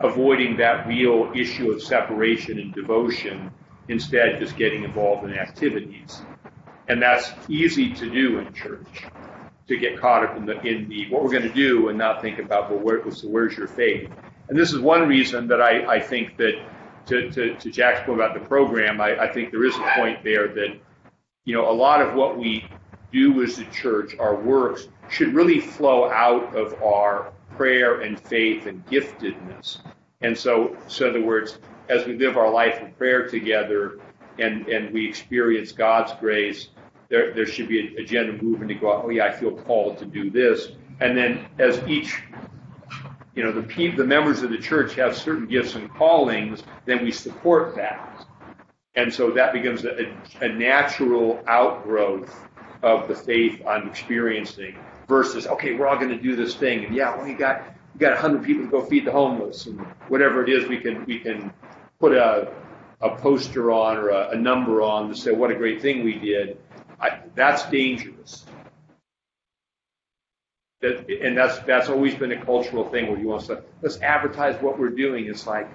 avoiding that real issue of separation and devotion, instead just getting involved in activities. And that's easy to do in church, to get caught up in the, in the what we're going to do and not think about, well, where, so where's your faith? And this is one reason that I, I think that, to, to, to Jack's point about the program, I, I think there is a point there that, you know, a lot of what we do as a church, our works, should really flow out of our prayer and faith and giftedness. And so, so in other words, as we live our life in prayer together and, and we experience God's grace, there, there should be a, a general movement to go, oh yeah, I feel called to do this. And then as each, you know, the, the members of the church have certain gifts and callings, then we support that. And so that becomes a, a natural outgrowth of the faith I'm experiencing. Versus okay, we're all going to do this thing, and yeah, you got you got 100 people to go feed the homeless, and whatever it is, we can we can put a a poster on or a, a number on to say what a great thing we did. I, that's dangerous. That, and that's that's always been a cultural thing where you want to say, let's advertise what we're doing. It's like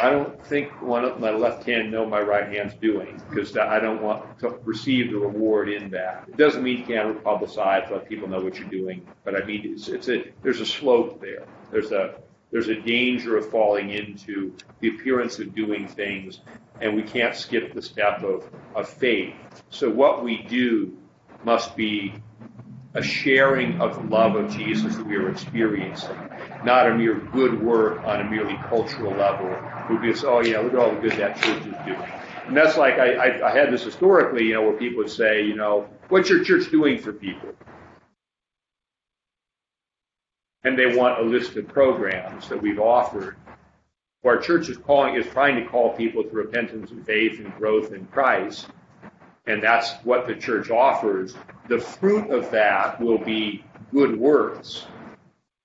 I don't think one of my left hand know my right hand's doing because I don't want to receive the reward in that. It doesn't mean you can't publicize, let people know what you're doing, but I mean it's, it's a there's a slope there. There's a there's a danger of falling into the appearance of doing things, and we can't skip the step of, of faith. So what we do must be a sharing of the love of Jesus that we are experiencing, not a mere good work on a merely cultural level. We just, oh yeah, look at all the good that church is doing. And that's like, I, I, I had this historically, you know, where people would say, you know, what's your church doing for people? And they want a list of programs that we've offered. Our church is calling is trying to call people to repentance and faith and growth in Christ and that's what the church offers. The fruit of that will be good works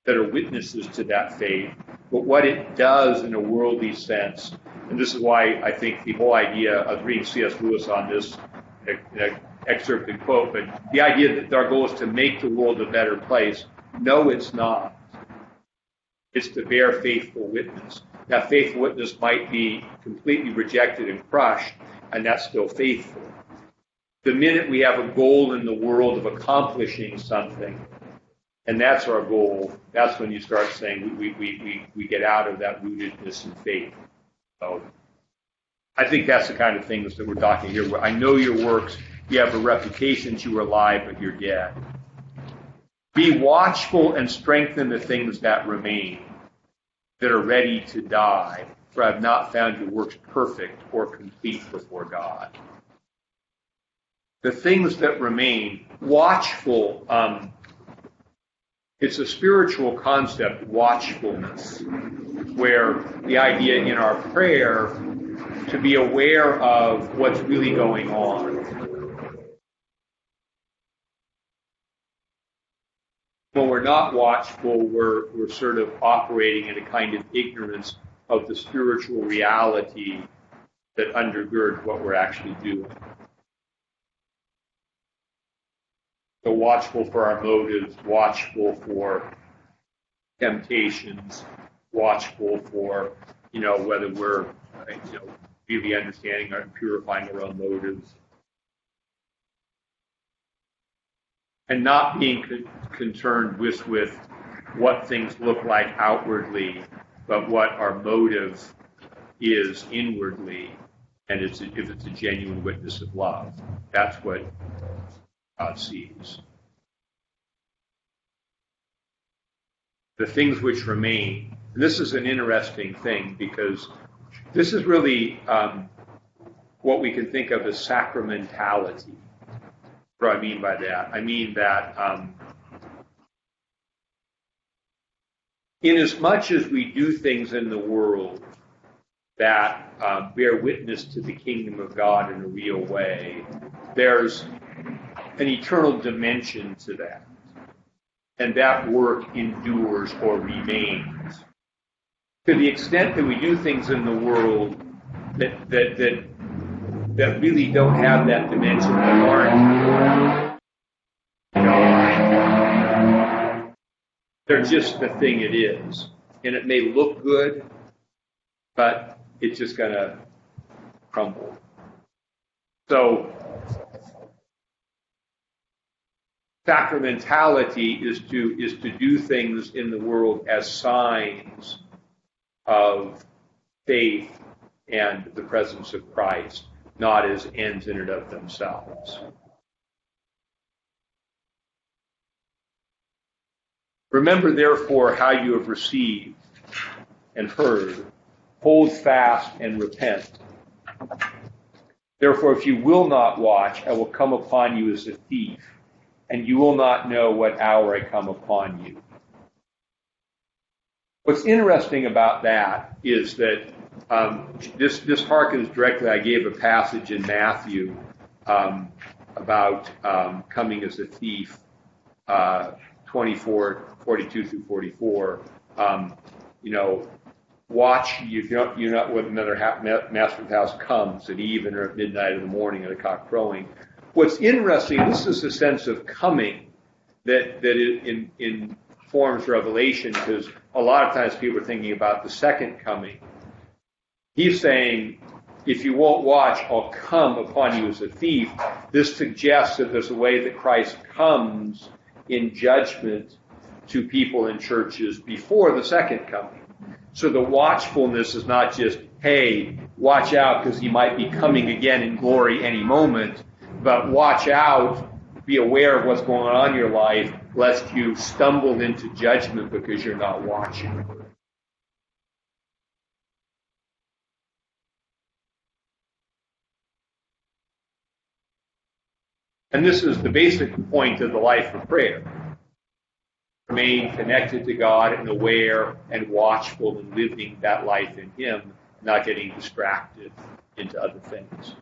that are witnesses to that faith. But what it does in a worldly sense, and this is why I think the whole idea of reading C.S. Lewis on this excerpted quote, but the idea that our goal is to make the world a better place. No, it's not. It's to bear faithful witness. That faithful witness might be completely rejected and crushed, and that's still faithful the minute we have a goal in the world of accomplishing something, and that's our goal, that's when you start saying we, we, we, we get out of that rootedness in faith. So I think that's the kind of things that we're talking here. I know your works, you have a reputation you are alive, but you're dead. Be watchful and strengthen the things that remain, that are ready to die, for I have not found your works perfect or complete before God the things that remain, watchful. Um, it's a spiritual concept, watchfulness, where the idea in our prayer to be aware of what's really going on. When we're not watchful, we're, we're sort of operating in a kind of ignorance of the spiritual reality that undergirds what we're actually doing. So watchful for our motives, watchful for temptations, watchful for, you know, whether we're, you know, really understanding and purifying our own motives. And not being con- concerned with, with what things look like outwardly, but what our motive is inwardly, and it's a, if it's a genuine witness of love. That's what God sees. The things which remain. this is an interesting thing because this is really um, what we can think of as sacramentality. What do I mean by that? I mean that um, in as much as we do things in the world that uh, bear witness to the kingdom of God in a real way, there's an eternal dimension to that. And that work endures or remains. To the extent that we do things in the world that, that, that, that really don't have that dimension, that aren't they're just the thing it is. And it may look good, but it's just going to crumble. So sacramentality is to is to do things in the world as signs of faith and the presence of Christ, not as ends in and of themselves. Remember, therefore, how you have received and heard. Hold fast and repent. Therefore, if you will not watch, I will come upon you as a thief and you will not know what hour I come upon you. What's interesting about that is that um, this this harkens directly. I gave a passage in Matthew um, about um, coming as a thief, uh, 24, 42 through 44. Um, you know, watch, you know, you know when another ha- master of the house comes at even or at midnight in the morning at a cock crowing. What's interesting, this is a sense of coming that, that in, in forms revelation because a lot of times people are thinking about the second coming. He's saying, if you won't watch, I'll come upon you as a thief. This suggests that there's a way that Christ comes in judgment to people in churches before the second coming. So the watchfulness is not just, hey, watch out because he might be coming again in glory any moment, but watch out, be aware of what's going on in your life, lest you stumble into judgment because you're not watching. And this is the basic point of the life of prayer. Remain connected to God and aware and watchful and living that life in Him, not getting distracted into other things.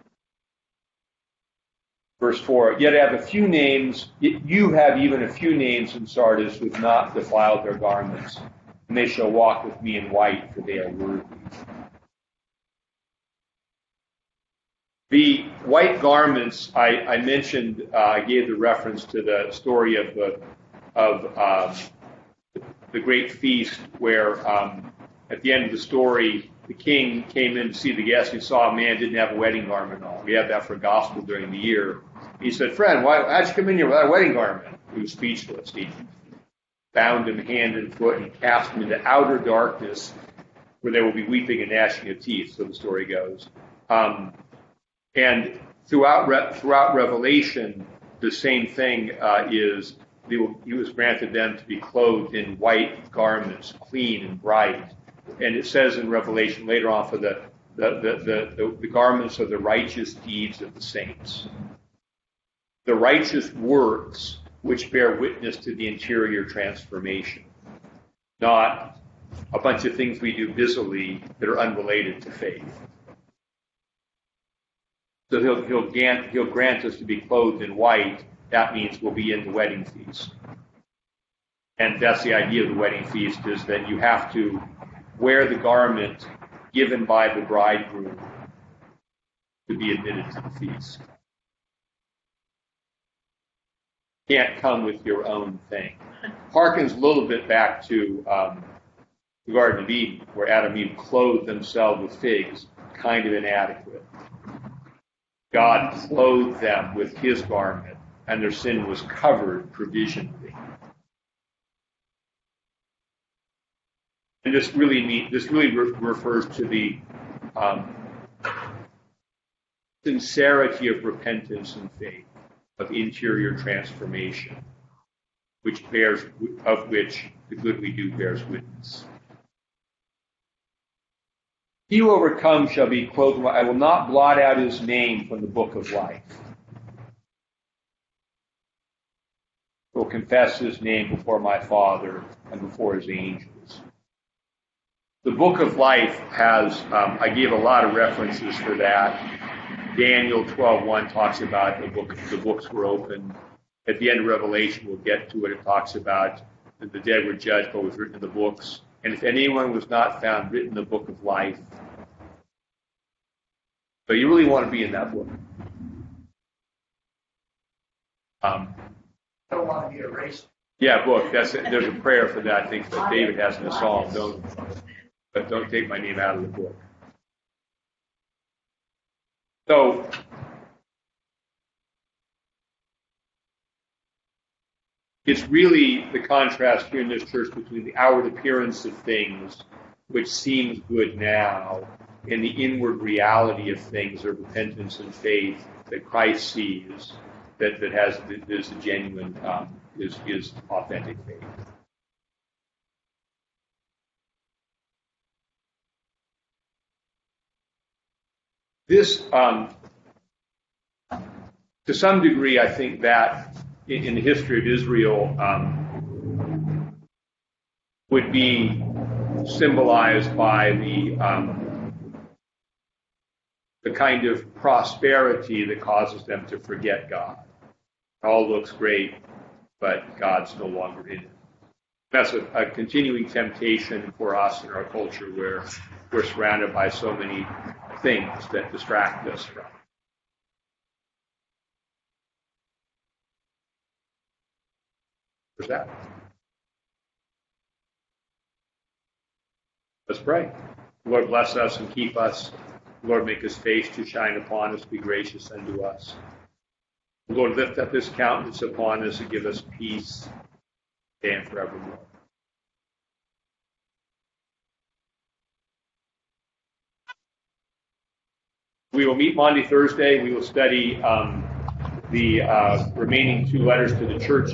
Verse 4 Yet have a few names, you have even a few names in Sardis who have not defiled their garments, and they shall walk with me in white, for they are worthy. The white garments, I, I mentioned, uh, I gave the reference to the story of the, of uh, the great feast where um, at the end of the story, the king came in to see the guests. He saw a man didn't have a wedding garment on. We have that for gospel during the year. He said, Friend, why, how'd you come in here without a wedding garment? He was speechless. He bound him hand and foot and cast him into outer darkness where there will be weeping and gnashing of teeth, so the story goes. Um, and throughout, throughout Revelation, the same thing uh, is he was granted them to be clothed in white garments, clean and bright. And it says in Revelation later on for the, the, the, the, the garments of the righteous deeds of the saints the righteous works which bear witness to the interior transformation, not a bunch of things we do busily that are unrelated to faith. So he'll, he'll, grant, he'll grant us to be clothed in white. That means we'll be in the wedding feast. And that's the idea of the wedding feast is that you have to wear the garment given by the bridegroom to be admitted to the feast. Can't come with your own thing. Harkens a little bit back to um, the Garden of Eden, where Adam and Eve clothed themselves with figs, kind of inadequate. God clothed them with his garment, and their sin was covered provisionally. And this really mean, this really re- refers to the um, sincerity of repentance and faith of interior transformation, which bears, of which the good we do bears witness. He who overcomes shall be clothed. I will not blot out his name from the book of life. Will confess his name before my Father and before his angels. The book of life has, um, I gave a lot of references for that Daniel 12:1 talks about the book. The books were open. At the end of Revelation, we'll get to it. It talks about that the dead were judged, but was written in the books. And if anyone was not found written in the book of life, so you really want to be in that book. Um, I don't want to be erased. Yeah, book. That's there's a prayer for that. I think that David has in the psalm. Don't, but don't take my name out of the book. So it's really the contrast here in this church between the outward appearance of things, which seems good now, and the inward reality of things, or repentance and faith that Christ sees, that, that has that is a genuine, um, is, is authentic faith. This, um, to some degree, I think that in, in the history of Israel um, would be symbolized by the um, the kind of prosperity that causes them to forget God. It all looks great, but God's no longer in it. That's a, a continuing temptation for us in our culture where we're surrounded by so many things that distract us from. Where's that? Let's pray. Lord, bless us and keep us. Lord, make his face to shine upon us, be gracious unto us. Lord, lift up his countenance upon us and give us peace and forevermore. We will meet Monday, Thursday. We will study um, the uh, remaining two letters to the church